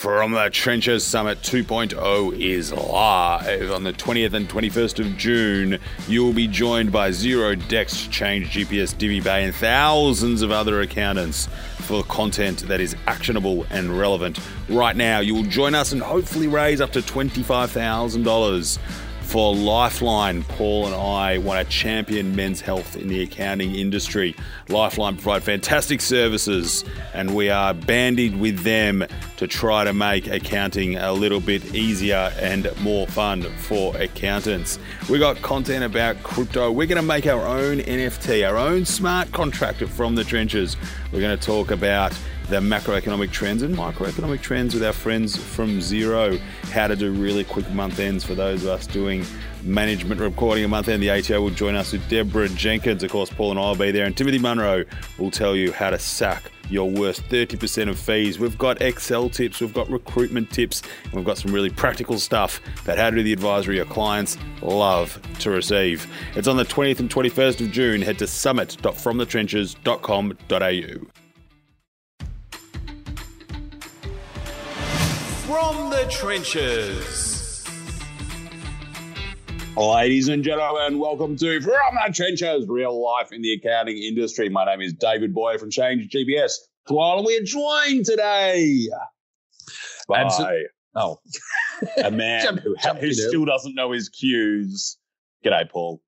From the Trenches Summit 2.0 is live on the 20th and 21st of June. You will be joined by Xero, Dext, Change, GPS, DiviPay, and thousands of other accountants for content that is actionable and relevant. Right now, you will join us and hopefully raise up to $25,000 for Lifeline. Paul and I want to champion men's health in the accounting industry. Lifeline provide fantastic services, and we are bandied with them to try to make accounting a little bit easier and more fun for accountants. We got content about crypto. We're going to make our own NFT, our own smart contract from the trenches. We're going to talk about the macroeconomic trends and microeconomic trends with our friends from Xero, How to do really quick month ends for those of us doing management reporting a month end. The ATO will join us with Deborah Jenkins. Of course, Paul and I will be there. And Timothy Munro will tell you how to sack your worst 30% of fees. We've got Excel tips, we've got recruitment tips, and we've got some really practical stuff about how to do the advisory your clients love to receive. It's on the 20th and 21st of June. Head to summit.fromthetrenches.com.au. From the trenches. Ladies and gentlemen, welcome to From the Trenches, real life in the accounting industry. My name is David Boyar from Change GPS. While we're joined today by Absol- Oh, a man Jump- who, jump who still doesn't know his cues. G'day, Paul.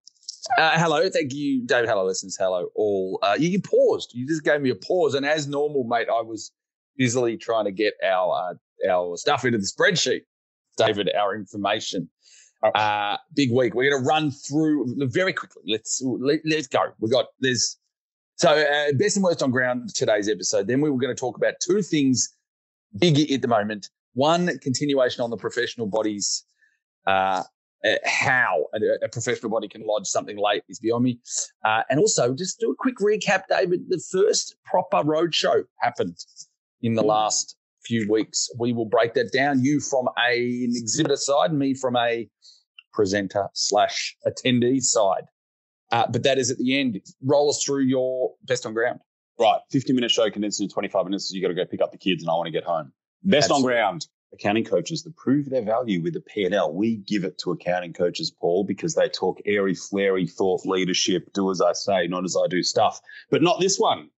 uh, hello. Thank you, David. Hello, listeners. Hello, all. Uh, you, you paused. You just gave me a pause, and as normal, mate, I was busily trying to get our uh, our stuff into the spreadsheet. David, our information. Uh, big week. We're going to run through very quickly. Let's let, let's go. We got there's so uh, best and worst on ground today's episode. Then we were going to talk about two things big at the moment. One continuation on the professional bodies. Uh, uh, how a, a professional body can lodge something late is beyond me. Uh, and also, just do a quick recap, David. The first proper roadshow happened in the last few weeks. We will break that down. You from a, an exhibitor side, me from a presenter slash attendee side. Uh, but that is at the end. Roll us through your best on ground. Right, 50 minute show condensed into 25 minutes. So you got to go pick up the kids and I want to get home. Best Absolutely. on ground. Accounting coaches that prove their value with the P&L. We give it to accounting coaches, Paul, because they talk airy, flary, thought leadership, do as I say, not as I do stuff. But not this one.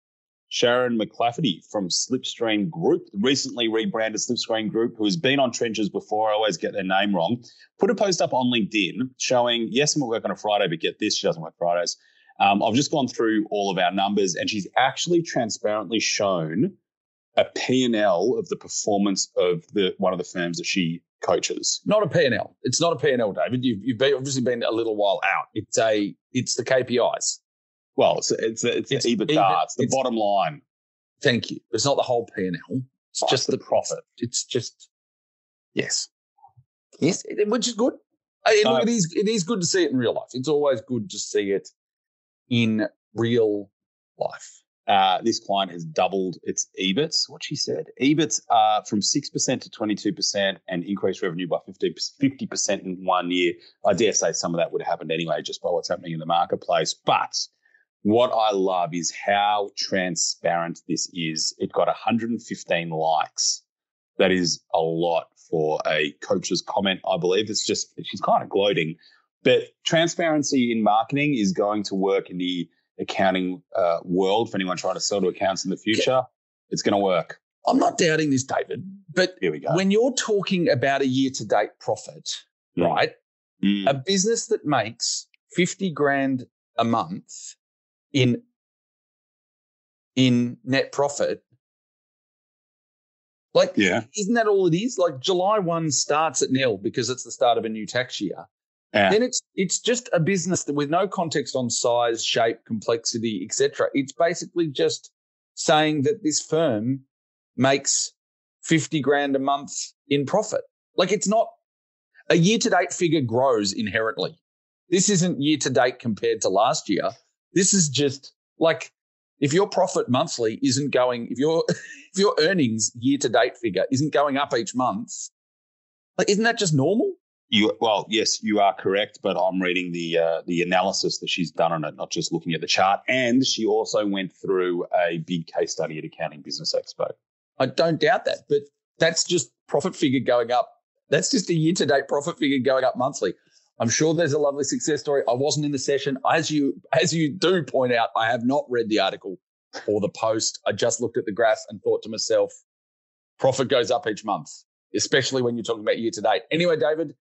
Sharon McClafferty from Slipstream Group, recently rebranded Slipstream Group, who has been on trenches before. I always get their name wrong. Put a post up on LinkedIn showing, yes, I'm at work on a Friday, but get this, she doesn't work Fridays. Um, I've just gone through all of our numbers, and she's actually transparently shown a P&L of the performance of the one of the firms that she coaches. Not a P&L. It's not a P&L, David. You've, you've obviously been a little while out. It's a it's the KPIs. Well, it's it's it's, It's EBITDA. even- it's the it's- bottom line. Thank you. It's not the whole P&L. It's Plus just the the profit. It's just yes, yes, which is good. It- Uh, it is it is good to see it in real life. It's always good to see it in real life. Uh, this client has doubled its EBITs. What she said, EBITs uh, from six percent to twenty two percent, and increased revenue by 50 percent in one year. I dare say some of that would have happened anyway, just by what's happening in the marketplace. But what I love is how transparent this is. It got 115 likes. That is a lot for a coach's comment, I believe. It's just, she's kind of gloating. But transparency in marketing is going to work in the accounting uh, world for anyone trying to sell to accounts in the future. It's going to work. I'm not doubting this, David, but Here we go. when you're talking about a year to date profit, Mm. right? Mm. A business that makes 50 grand a month in in net profit. Like yeah. isn't that all it is? Like july 1 starts at nil because it's the start of a new tax year. Yeah. then it's it's just a business that with no context on size shape complexity etc it's basically just saying that this firm makes 50 grand a month in profit. Like it's not a year to date figure grows inherently. This isn't year to date compared to last year this is just like if your profit monthly isn't going if your if your earnings year to date figure isn't going up each month like isn't that just normal You well, yes, you are correct, but I'm reading the uh, the analysis that she's done on it, not just looking at the chart. And she also went through a big case study at Accounting Business Expo. I don't doubt that, but that's just profit figure going up. That's just a year to date profit figure going up monthly. I'm sure there's a lovely success story. I wasn't in the session. As you as you do point out, I have not read the article or the post. I just looked at the graph and thought to myself, profit goes up each month, especially when you're talking about year to date. Anyway, David,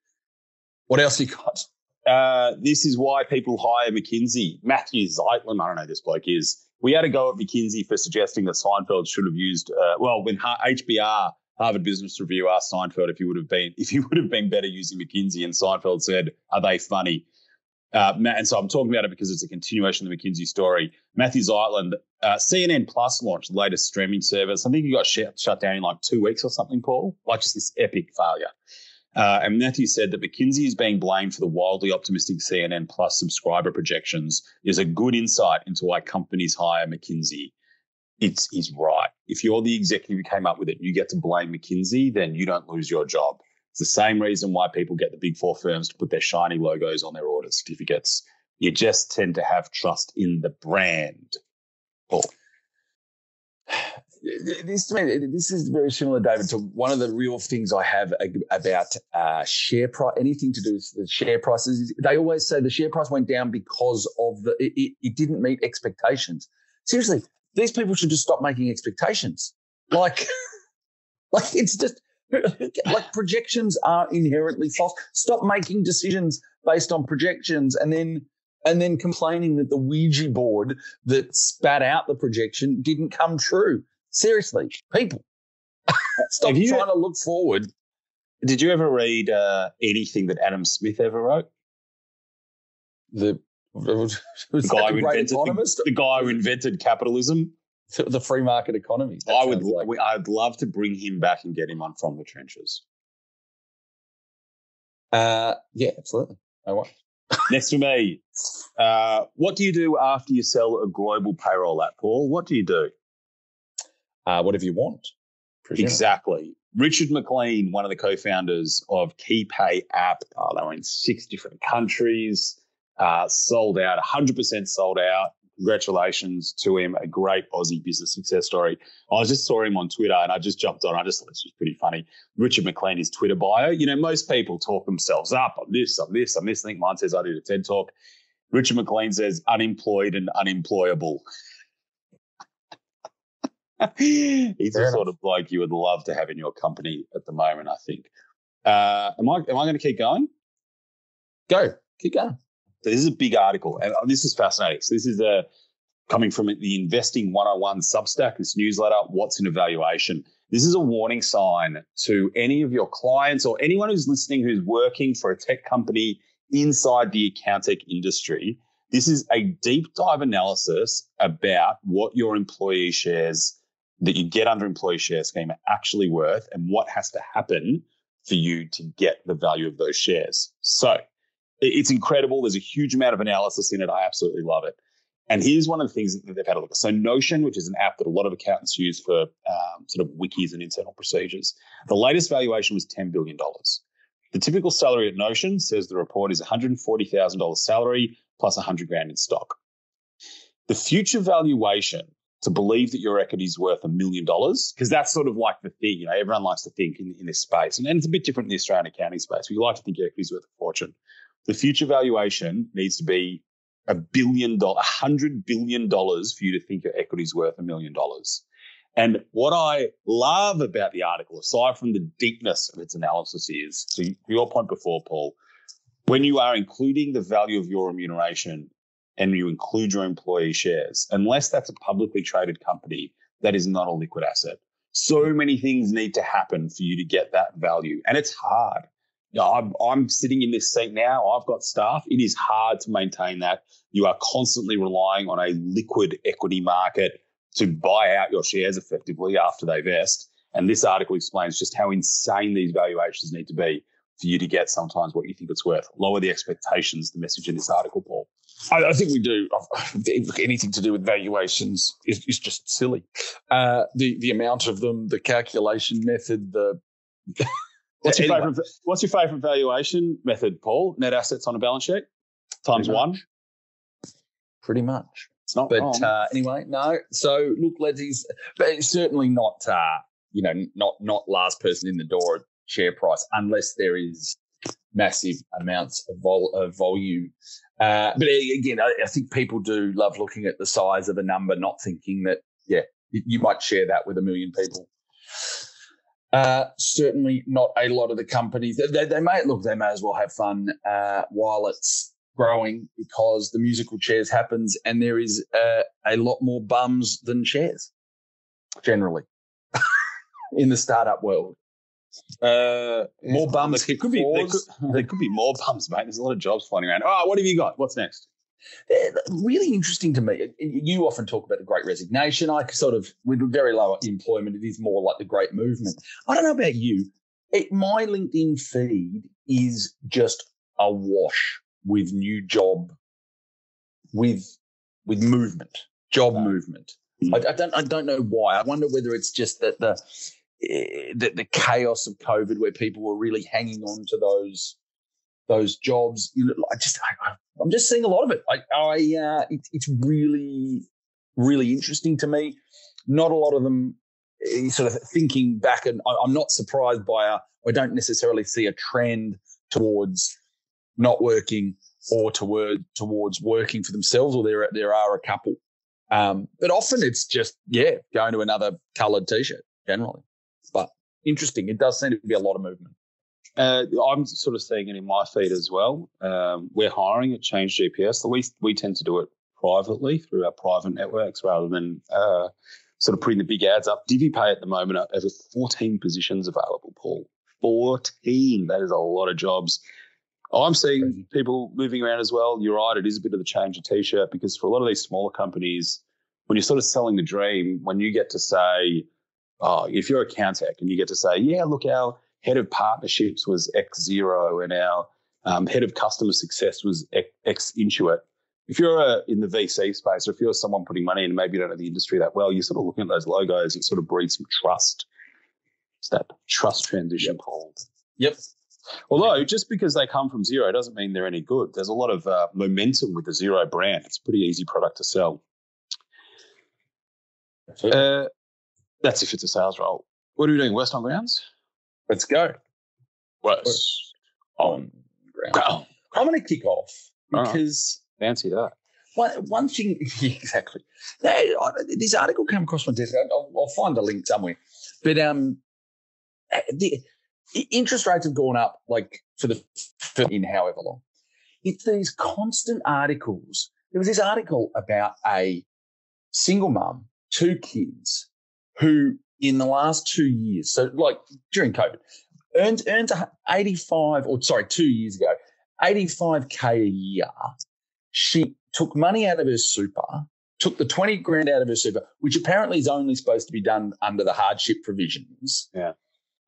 what else you got? Uh, this is why people hire McKinsey. Matthew Zeitlin, I don't know this bloke is. We had a go at McKinsey for suggesting that Seinfeld should have used, uh, well, when HBR, Harvard Business Review, asked Seinfeld if he would have been if he would have been better using McKinsey, and Seinfeld said, "Are they funny?" Uh, and so I'm talking about it because it's a continuation of the McKinsey story. Matthew Zeitlin, uh, CNN Plus launched the latest streaming service. I think he got shut, shut down in like two weeks or something, Paul. Like just this epic failure. Uh, and Matthew said that McKinsey is being blamed for the wildly optimistic CNN Plus subscriber projections is a good insight into why companies hire McKinsey. It's he's right. If you're the executive who came up with it, you get to blame McKinsey, then you don't lose your job. It's the same reason why people get the big four firms to put their shiny logos on their order certificates. You just tend to have trust in the brand. Paul this to me, this is very similar, David, to one of the real things I have about uh, share price. Anything to do with the share prices, they always say the share price went down because of the it, it didn't meet expectations. Seriously, these people should just stop making expectations. Like, like it's just like projections are inherently false. Stop making decisions based on projections, and then and then complaining that the Ouija board that spat out the projection didn't come true. Seriously, people, stop you, trying to look forward. Did you ever read uh, anything that Adam Smith ever wrote? The, the guy who invented the, the, guy who invented capitalism, the free market economy. I would, like. I'd love to bring him back and get him on from the trenches. Uh, yeah, absolutely. I want. Next to me, uh, what do you do after you sell a global payroll app, Paul? What do you do? uh, whatever you want. Exactly. Richard McLean, one of the co-founders of KeyPay app, uh, they were in six different countries, uh, sold out, 100% sold out. Congratulations to him, a great Aussie business success story. I just saw him on Twitter and I just jumped on. I just thought this was pretty funny. Richard McLean, his Twitter bio. You know, most people talk themselves up on this, on this, on this. I think mine says I did a TED talk. Richard McLean says unemployed and unemployable. He's Fair the sort of bloke you would love to have in your company at the moment, I think. Uh, am I am I going to keep going? Go, keep going. This is a big article, and this is fascinating. So this is a uh, coming from the Investing 101 Substack, this newsletter. What's an evaluation? This is a warning sign to any of your clients or anyone who's listening who's working for a tech company inside the account tech industry. This is a deep dive analysis about what your employee shares that you get under employee share scheme are actually worth and what has to happen for you to get the value of those shares. So it's incredible. There's a huge amount of analysis in it. I absolutely love it. And here's one of the things that they've had a look at. So Notion, which is an app that a lot of accountants use for um, sort of wikis and internal procedures, the latest valuation was $10 billion. The typical salary at Notion says the report is $140,000 salary plus plus 100 grand in stock. The future valuation to believe that your equity is worth a million dollars, because that's sort of like the thing, you know, everyone likes to think in, in this space. And, and it's a bit different in the Australian accounting space. We like to think your equity is worth a fortune. The future valuation needs to be a billion dollars, a hundred billion dollars for you to think your equity is worth a million dollars. And what I love about the article, aside from the deepness of its analysis, is to your point before, Paul, when you are including the value of your remuneration and you include your employee shares, unless that's a publicly traded company, that is not a liquid asset. So many things need to happen for you to get that value. And it's hard. I'm, I'm sitting in this seat now. I've got staff. It is hard to maintain that. You are constantly relying on a liquid equity market to buy out your shares effectively after they vest. And this article explains just how insane these valuations need to be for you to get sometimes what you think it's worth. Lower the expectations, the message in this article, Paul. I, I think we do. Anything to do with valuations is, is just silly. Uh, the the amount of them, the calculation method, the what's your anyway. favorite What's your favorite valuation method, Paul? Net assets on a balance sheet times Pretty one. Pretty much. It's not but wrong. Uh, anyway, no. So look, let's. But it's certainly not. Uh, you know, not not last person in the door share price, unless there is massive amounts of, vol- of volume. Uh, but again, I, I, think people do love looking at the size of a number, not thinking that, yeah, you might share that with a million people. Uh, certainly not a lot of the companies. They, they, may look. They may as well have fun uh, while it's growing because the musical chairs happens, and there is uh, a lot more bums than chairs generally in the startup world. Uh, more bums. There could be there could, there could, be more bums, mate. There's a lot of jobs flying around. Oh, what have you got? What's next? Really interesting to me. You often talk about the Great Resignation. I sort of, with very low employment, it is more like the Great Movement. I don't know about you. It, my LinkedIn feed is just awash with new job, with with movement, job movement. I, I, don't I don't know why. I wonder whether it's just that the Eh, the, the chaos of COVID, where people were really hanging on to those those jobs. You know, I just I, am just seeing a lot of it. I, I uh, it, it's really really interesting to me. Not a lot of them eh, sort of thinking back, and I, am not surprised by a. I don't necessarily see a trend towards not working or toward towards working for themselves, or there there are a couple. Um, but often it's just yeah, going to another coloured t-shirt generally but interesting. It does seem to be a lot of movement. Uh, I'm sort of seeing it in my feed as well. Um, we're hiring at Change GPS. So we we tend to do it privately through our private networks rather than uh, sort of putting the big ads up. DiviPay at the moment has 14 positions available. Paul, 14. That is a lot of jobs. I'm seeing people moving around as well. You're right. It is a bit of a change of t-shirt because for a lot of these smaller companies, when you're sort of selling the dream, when you get to say, oh, if you're a Countech and you get to say, yeah, look, our head of partnerships was X Xero and our um, head of customer success was X Intuit. If you're a, in the VC space or if you're someone putting money in, maybe you don't know the industry that well, you're sort of looking at those logos and sort of breed some trust. It's that trust transition, Paul. Yep. Although just because they come from Xero doesn't mean they're any good. There's a lot of uh, momentum with the Xero brand. It's a pretty easy product to sell. Uh, that's if it's a sales role. What are we doing? West on grounds? Let's go. West on ground. I'm going to kick off because right. fancy that. One, one thing, exactly. This article came across my desk. I'll, I'll find a link somewhere. But um, the interest rates have gone up like for the for in however long. It's these constant articles. There was this article about a single mum, two kids, who in the last two years, so like during COVID, earned earned 85 or sorry, two years ago, 85k a year. She took money out of her super, took the 20 grand out of her super, which apparently is only supposed to be done under the hardship provisions. Yeah.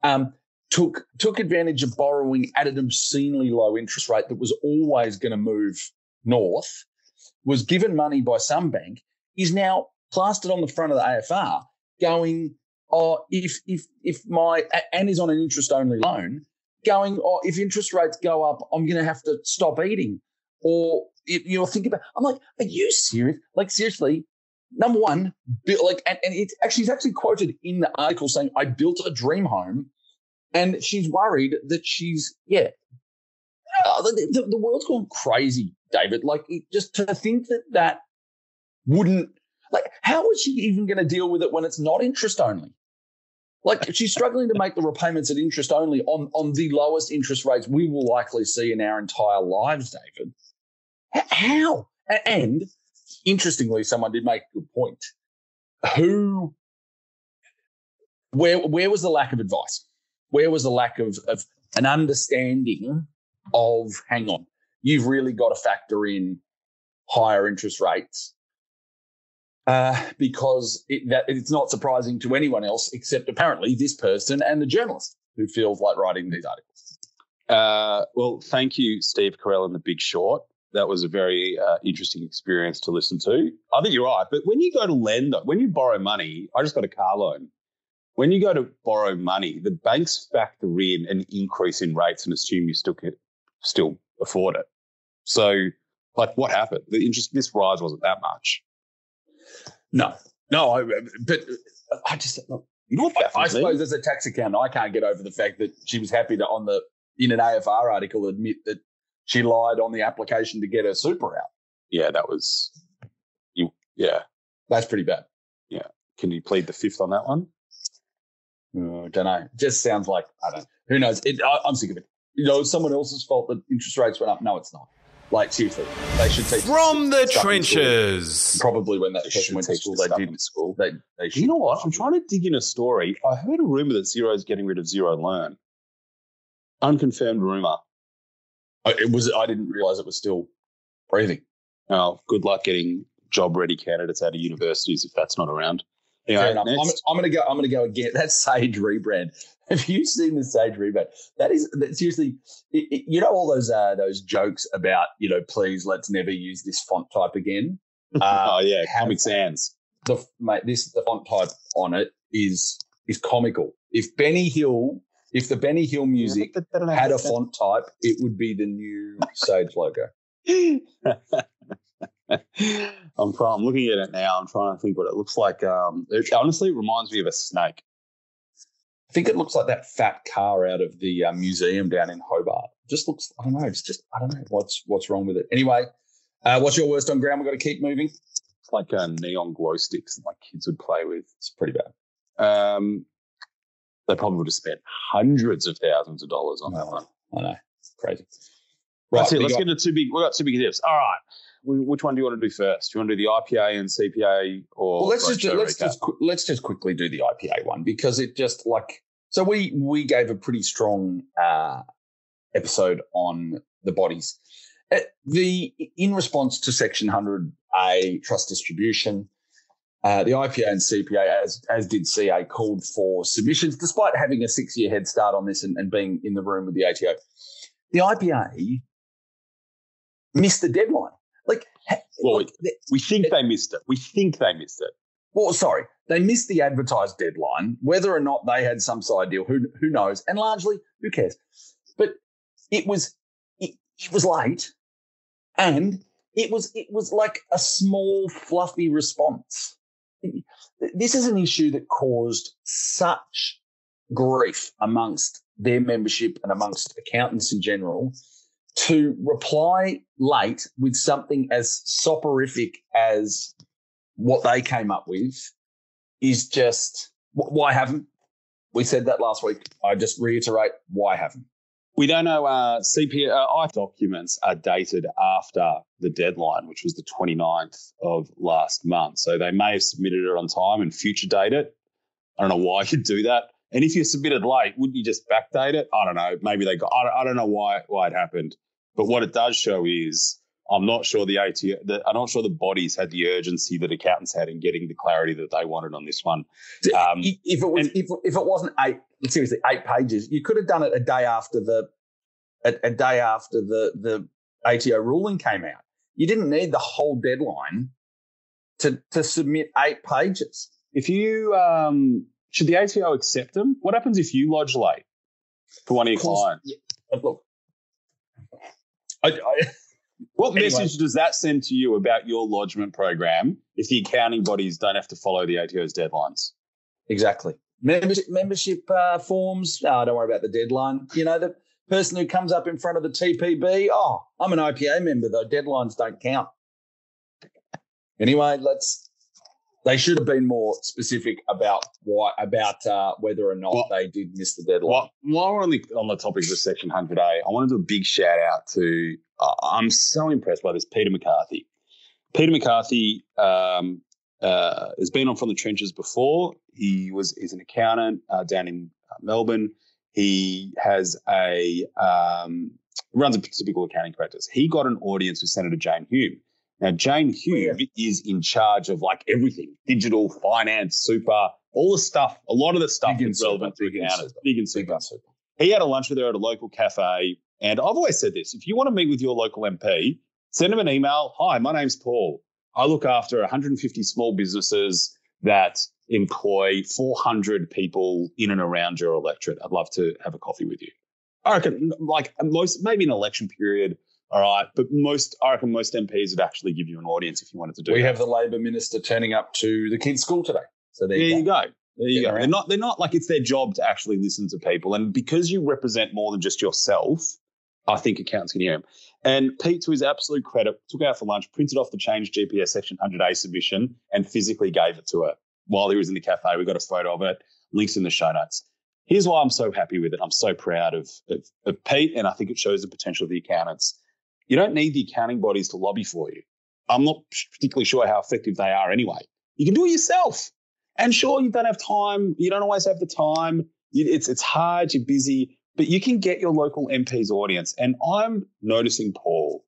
Um, took took advantage of borrowing at an obscenely low interest rate that was always going to move north, was given money by some bank, is now plastered on the front of the AFR going, oh, if if if my and is on an interest only loan, going, oh, if interest rates go up, I'm going to have to stop eating, or you know, think about. I'm like, are you serious? Like seriously. Number one, like, and, and it's actually, it's actually quoted in the article saying, I built a dream home and she's worried that she's, yeah, ah, the, the, the, world's gone crazy, David. Like, just to think that that wouldn't like, how is she even going to deal with it when it's not interest only? Like, she's struggling to make the repayments at interest only on, on the lowest interest rates we will likely see in our entire lives, David. How? And interestingly, someone did make a good point. Who, where, where was the lack of advice? Where was the lack of, of an understanding of, hang on, you've really got to factor in higher interest rates uh, because it, that, it's not surprising to anyone else except apparently this person and the journalist who feels like writing these articles. Uh, well, thank you, Steve Carell in The Big Short. That was a very uh, interesting experience to listen to. I think you're right. But when you go to lend, when you borrow money, I just got a car loan. When you go to borrow money, the banks factor in an increase in rates and assume you still can still afford it. So, like, what happened? The interest this rise wasn't that much. No, no, I, but I just look, You know what I, I suppose as a tax accountant, I can't get over the fact that she was happy to on the in an AFR article admit that she lied on the application to get her super out. Yeah, that was you. Yeah, That's pretty bad. Yeah, can you plead the fifth on that one? Mm, I don't know. Just sounds like I don't. Who knows? It, I, I'm sick of it. You know, it's someone else's fault that interest rates went up. No, it's not. Like seriously, they should teach From the stuff in school. trenches. Probably when that They person went to school, they did. in school. They they should. You know what? I'm trying to dig in a story. I heard a rumor that Xero is getting rid of Xero Learn. Unconfirmed rumor. It was. I didn't realize it was still breathing. Oh, good luck getting job ready candidates out of universities if that's not around. Fair Anyway, enough. I'm. I'm gonna go. I'm gonna go again. That Sage rebrand. Have you seen the Sage rebrand? That is that, seriously. It, it- you know all those uh, those jokes about you know, please let's never use this font type again. Uh, oh yeah, Comic Sans. the mate, this the font type on it is is comical. If Benny Hill, if the Benny Hill music had a font type, it would be the new Sage logo. I'm trying, I'm looking at it now. I'm trying to think what it looks like. Um, it, honestly, it reminds me of a snake. I think it looks like that fat car out of the uh, museum down in Hobart. Just looks, I don't know. It's just, I don't know what's what's wrong with it. Anyway, uh, what's your worst on ground? We've got to keep moving. It's like uh, neon glow sticks that my kids would play with. It's pretty bad. Um, they probably would have spent hundreds of thousands of dollars on that one. I know. Crazy. That's it. Let's got- get into two big. We got two big tips. All right. Wh- Which one do you want to do first? Do you want to do the IPA and CPA, or Well, let's just let's recap? just let's just quickly do the IPA one because it just like so we we gave a pretty strong uh, episode on the bodies. Uh, the in response to Section 100A trust distribution, uh, the IPA and CPA, as as did CA, called for submissions, despite having a six year head start on this and, and being in the room with the ATO. The IPA missed the deadline. Like, Well, We think they missed it. We think they missed it. well, sorry, they missed the advertised deadline. Whether or not they had some side deal, who who knows? And largely, who cares? But it was it, it was late, and it was it was like a small, fluffy response. This is an issue that caused such grief amongst their membership and amongst accountants in general to reply late with something as soporific as what they came up with is just why haven't we said that last week? I just reiterate why haven't. We don't know. Uh, CPA uh, documents are dated after the deadline, which was the 29th of last month. So they may have submitted it on time and future date it. I don't know why you'd do that. And if you submitted late, wouldn't you just backdate it? I don't know. Maybe they got. I don't, I don't know why why it happened. But what it does show is I'm not sure the ATO. The, I'm not sure the bodies had the urgency that accountants had in getting the clarity that they wanted on this one. Um, if it was and- if, if it wasn't eight seriously eight pages, you could have done it a day after the a, a day after the the ATO ruling came out. You didn't need the whole deadline to to submit eight pages. If you um, should the ATO accept them? What happens if you lodge late for one of your Of course, clients? yeah, look, I, I, What Anyway. message does that send to you about your lodgement program if the accounting bodies don't have to follow the ATO's deadlines? Exactly. Membership membership uh, forms. Oh, don't worry about the deadline. You know, the person who comes up in front of the TPB. Oh, I'm an IPA member, though. Deadlines don't count. Anyway, let's. They should have been more specific about why about uh, whether or not Well- they did miss the deadline. While, while we're on the, on the topic of Section 100A, I want to do a big shout out to, uh, I'm so impressed by this, Peter McCarthy. Peter McCarthy um, uh, has been on From the Trenches before. He was he's an accountant uh, down in uh, Melbourne. He has a um, runs a typical accounting practice. He got an audience with Senator Jane Hume. Now, Jane oh, Hume is in charge of like everything digital, finance, super, all the stuff, a lot of the stuff Big that's relevant to accountants, big and Big super. and super. He had a lunch with her at a local cafe. And I've always said this if you want to meet with your local MP, send him an email. Hi, my name's Paul. I look after 150 small businesses that employ 400 people in and around your electorate. I'd love to have a coffee with you. I reckon, like most, maybe an election period, all right, but most, I reckon most MPs would actually give you an audience if you wanted to do it. We that. have the Labor minister turning up to the kids' school today. So there, There you you go. go. There you go. They're not. They're not like it's their job to actually listen to people, and because you represent more than just yourself, I think accountants can hear him. And Pete, to his absolute credit, took out for lunch, printed off the Change GPS Section 100A submission, and physically gave it to her while he was in the cafe. We got a photo of it. Links in the show notes. Here's why I'm so happy with it. I'm so proud of, of, of Pete, and I think it shows the potential of the accountants. You don't need the accounting bodies to lobby for you. I'm not particularly sure how effective they are anyway. You can do it yourself. And sure, you don't have time. You don't always have the time. It's it's hard. You're busy, but you can get your local MP's audience. And I'm noticing, Paul,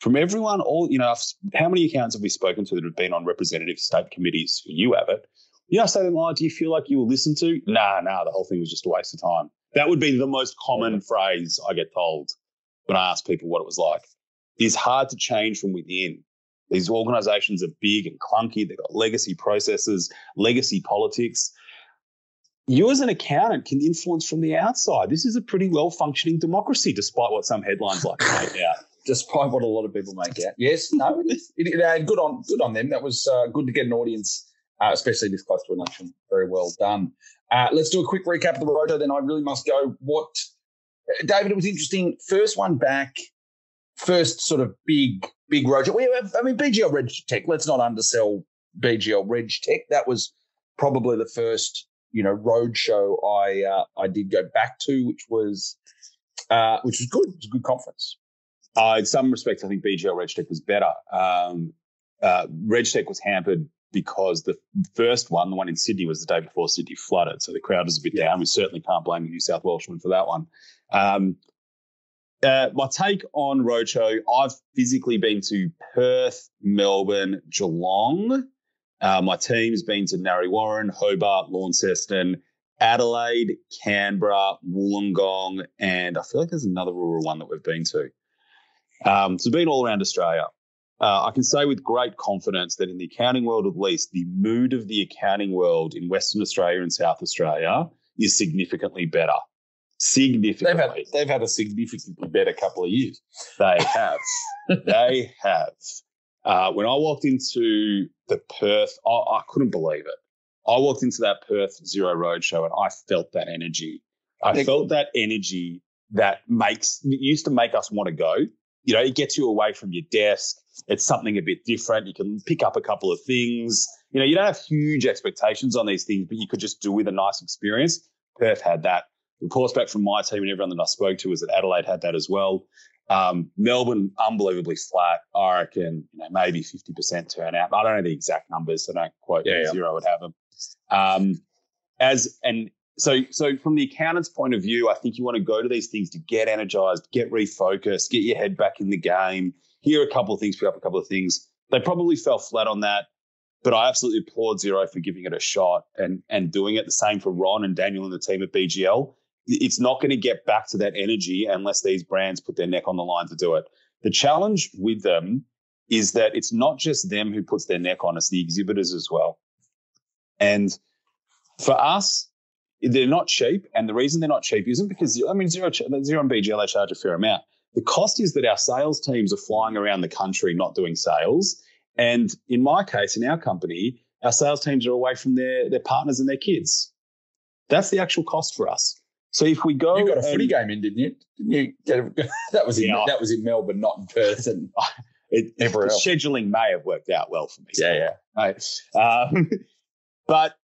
from everyone, all you know, how many accounts have we spoken to that have been on representative state committees? You have it. You know, I say to them, oh, do you feel like you were listened to? Nah, nah, the whole thing was just a waste of time. That would be the most common phrase I get told when I ask people what it was like. It's hard to change from within. These organizations are big and clunky. They've got legacy processes, legacy politics. You, as an accountant, can influence from the outside. This is a pretty well functioning democracy, despite what some headlines like to. Despite what a lot of people make out. Yes, no, it is. It, it, uh, good on, good on them. That was uh, good to get an audience, uh, especially this close to election. Very well done. Uh, let's do a quick recap of the roto. Then I really must go. What, David? It was interesting. First one back. First sort of big big road. I mean, BGL Reg Tech. Let's not undersell BGL Reg Tech. That was probably the first, you know, road show I uh, I did go back to, which was uh, which was good. It was a good conference. Uh, in some respects, I think BGL RegTech was better. Um, uh, Reg Tech was hampered because the first one, the one in Sydney, was the day before Sydney flooded, so the crowd was a bit yeah. down. We certainly can't blame the New South Welshman for that one. Um, uh, my take on Roadshow, I've physically been to Perth, Melbourne, Geelong. Uh, my team's been to Narre Warren, Hobart, Launceston, Adelaide, Canberra, Wollongong, and I feel like there's another rural one that we've been to. Um, so been all around Australia. Uh, I can say with great confidence that in the accounting world, at least, the mood of the accounting world in Western Australia and South Australia is significantly better significantly. They've had, they've had a significantly better couple of years. They have. they have. Uh, when I walked into the Perth, I, I, couldn't believe it. I walked into that Perth Xero Road show and I felt that energy. I, I felt that energy that makes used to make us want to go. You know, it gets you away from your desk. It's something a bit different. You can pick up a couple of things. You know, you don't have huge expectations on these things, but you could just do with a nice experience. Perth had that reports back from my team and everyone that I spoke to was that Adelaide had that as well. Um, Melbourne, unbelievably flat. I reckon, you know, maybe 50% turnout. I don't know the exact numbers, so don't quote yeah, yeah. Xero would have them. Um, as and so so from the accountant's point of view, I think you want to go to these things to get energized, get refocused, get your head back in the game, hear a couple of things, pick up a couple of things. They probably fell flat on that, but I absolutely applaud Xero for giving it a shot and and doing it. The same for Ron and Daniel and the team at BGL it's not going to get back to that energy unless these brands put their neck on the line to do it. The challenge with them is that it's not just them who puts their neck on, it's the exhibitors as well. And for us, they're not cheap. And the reason they're not cheap isn't because, I mean, Xero, Xero and BGL, they charge a fair amount. The cost is that our sales teams are flying around the country not doing sales. And in my case, in our company, our sales teams are away from their, their partners and their kids. That's the actual cost for us. So if we go, you got a footy game in, didn't you? Didn't you? that was in yeah. that was in Melbourne, not in Perth, and it, the scheduling may have worked out well for me. Yeah, yeah. Right. Um, but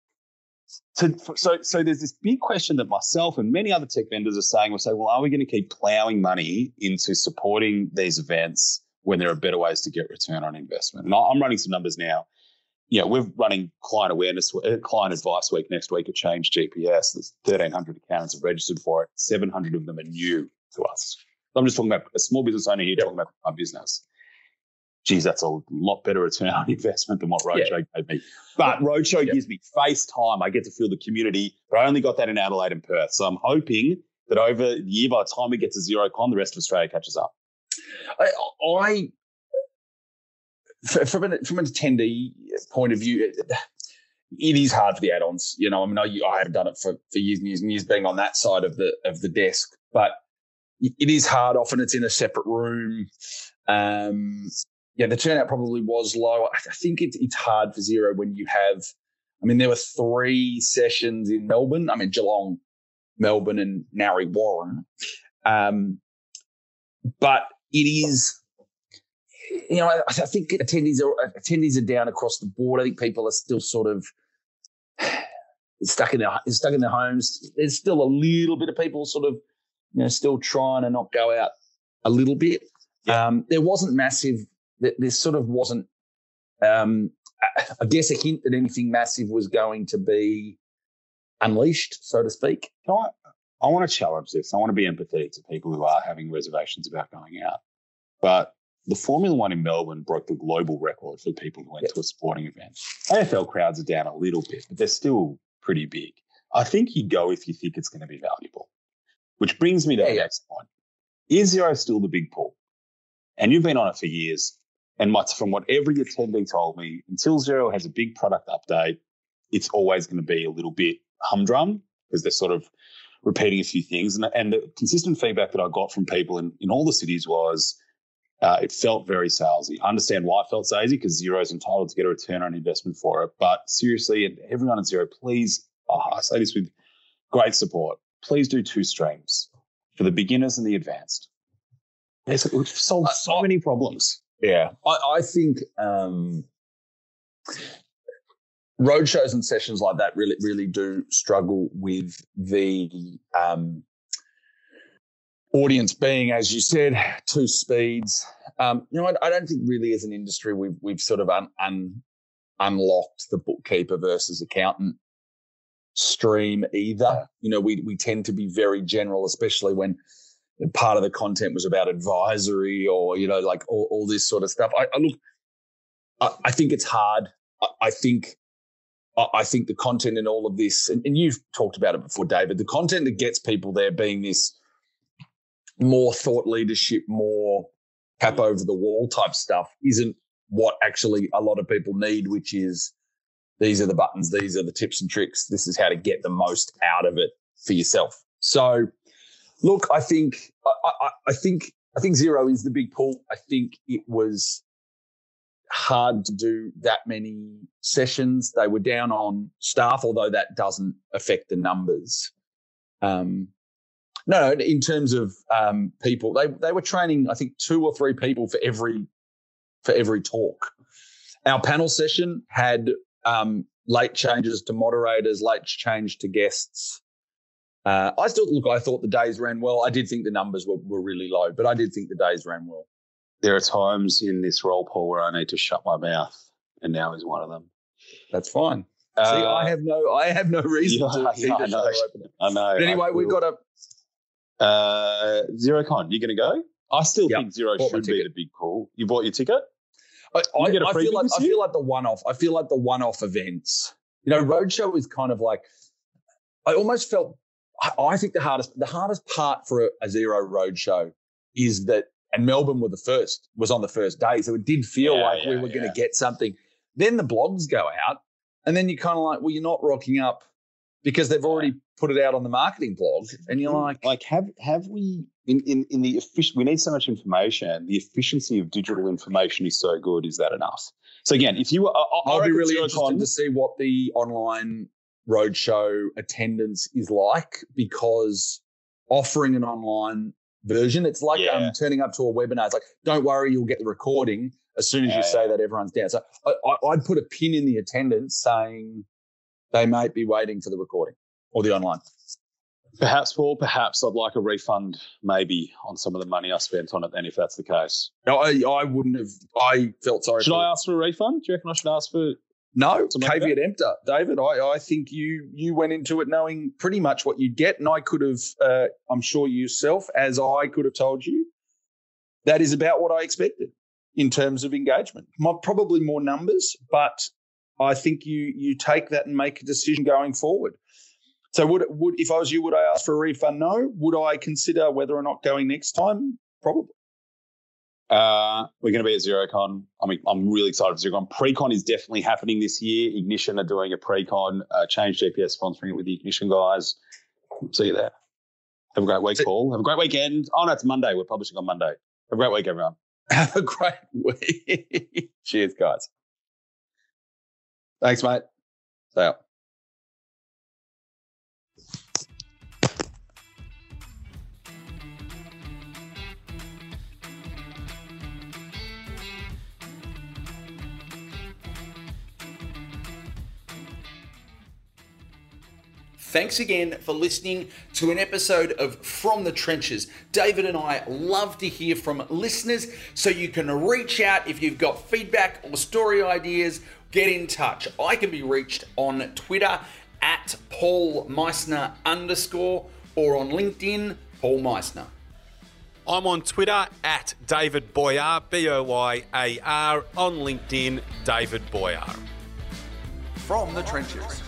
to, so so there's this big question that myself and many other tech vendors are saying. We're saying, well, are we going to keep ploughing money into supporting these events when there are better ways to get return on investment? And I'm running some numbers now you know, we're running client awareness, uh, client advice week next week at Change GPS. There's 1,300 accountants have registered for it. 700 of them are new to us. So I'm just talking about a small business owner here talking about my business. Geez, that's a lot better return on investment than what Roadshow yeah. gave me. But Roadshow yep. gives me face time. I get to feel the community, but I only got that in Adelaide and Perth. So I'm hoping that over the year, by the time we get to Xerocon, the rest of Australia catches up. I, I from an from an attendee point of view, it, it is hard for the add-ons. You know, I mean, I, I have done it for, for years and years and years, being on that side of the of the desk, but it is hard. Often it's in a separate room. Um, yeah, the turnout probably was low. I think it's it's hard for Xero when you have I mean, there were three sessions in Melbourne. I mean, Geelong, Melbourne, and Narre Warren. Um, but it is, you know, I, I think attendees are attendees are down across the board. I think people are still sort of stuck in their stuck in their homes. There's still a little bit of people sort of, you know, still trying to not go out a little bit. Yeah. Um, there wasn't massive. There there sort of wasn't. Um, I- I guess a hint that anything massive was going to be unleashed, so to speak. Can I, I want to challenge this. I want to be empathetic to people who are having reservations about going out. But the Formula One in Melbourne broke the global record for people who went Yep. to a sporting event. AFL crowds are down a little bit, but they're still pretty big. I think you go if you think it's going to be valuable. Which brings me to Yeah, the next point. Is Xero still the big pull? And you've been on it for years. And from what every attendee told me, until Xero has a big product update, it's always going to be a little bit humdrum because they're sort of repeating a few things. And, and the consistent feedback that I got from people in, in all the cities was uh, it felt very salesy. I understand why it felt salesy because Xero is entitled to get a return on investment for it. But seriously, and everyone at Xero, please, oh, I say this with great support, please do two streams for the beginners and the advanced. It's, we've solved so many problems. Yeah, I, I think um, road shows and sessions like that really, really do struggle with the um, audience being, as you said, two speeds. Um, you know, I, I don't think really as an industry we've we've sort of un, un, unlocked the bookkeeper versus accountant stream either. You know, we we tend to be very general, especially when part of the content was about advisory or you know like all, all this sort of stuff i, I look I, I think it's hard i, think I, think the content in all of this and you've talked about it before david the content that gets people there being this more thought leadership more cap over the wall type stuff isn't what actually a lot of people need which is these are the buttons these are the tips and tricks this is how to get the most out of it for yourself so Look, I think I, I, I think I think Xero is the big pull. I think it was hard to do that many sessions. They were down on staff, although that doesn't affect the numbers. Um, no, no, in terms of um, people, they they were training. I think two or three people for every for every talk. Our panel session had um, late changes to moderators, late change to guests. Uh, I still look. I thought the days ran well. I did think the numbers were, were really low, but I did think the days ran well. There are times in this roll call where I need to shut my mouth, and now is one of them. That's fine. See, Uh, I have no, I have no reason yeah, to yeah, I know. I know. But anyway, we've got a. Uh, Xerocon, you going to go? I still Yep, think Xero bought should be the big call. You bought your ticket? I, I, get a I feel like I feel like the one-off. I feel like the one-off events. You know, roadshow is kind of like. I almost felt. I, I think the hardest, the hardest part for a, a Xero roadshow is that, and Melbourne were the first, was on the first day, so it did feel Yeah, like we yeah, were going to get something. Then the blogs go out, and then you're kind of like, well, you're not rocking up because they've already put it out on the marketing blog, and you're like, like have have we in in, in the efficient we need so much information the efficiency of digital information is so good is that enough so again if you were I, I I'll be really interested to see what the online roadshow attendance is like because offering an online version, it's like Yeah. um, turning up to a webinar. It's like, don't worry, you'll get the recording as soon as you say that everyone's down. So I, I, I'd put a pin in the attendance saying they might be waiting for the recording or the online. perhaps paul perhaps i'd like a refund maybe on some of the money i spent on it then if that's the case No, I, I wouldn't have. I felt sorry. should i ask for a refund do you reckon i should ask for No, caveat emptor, David. I, I think you you went into it knowing pretty much what you'd get, and I could have, uh, I'm sure yourself, as I could have told you, that is about what I expected in terms of engagement. My, probably more numbers, but I think you you take that and make a decision going forward. So would would if I was you, would I ask for a refund? No. Would I consider whether or not going next time? Probably. Uh, we're going to be at Xerocon. I mean, I'm really excited for Xerocon. Precon is definitely happening this year. Ignition are doing a Precon. Uh, Change GPS sponsoring it with the Ignition guys. See you there. Have a great week, Paul. Have a great weekend. Oh no, it's Monday. We're publishing on Monday. Have a great week, everyone. Have a great week. Cheers, guys. Thanks, mate. out. Thanks again for listening to an episode of From the Trenches. David and I love to hear from listeners, so you can reach out if you've got feedback or story ideas. Get in touch. I can be reached on Twitter at Paul Meissner underscore or on LinkedIn, Paul Meissner. I'm on Twitter at David Boyar, B O Y A R, on LinkedIn, David Boyar. From the Trenches.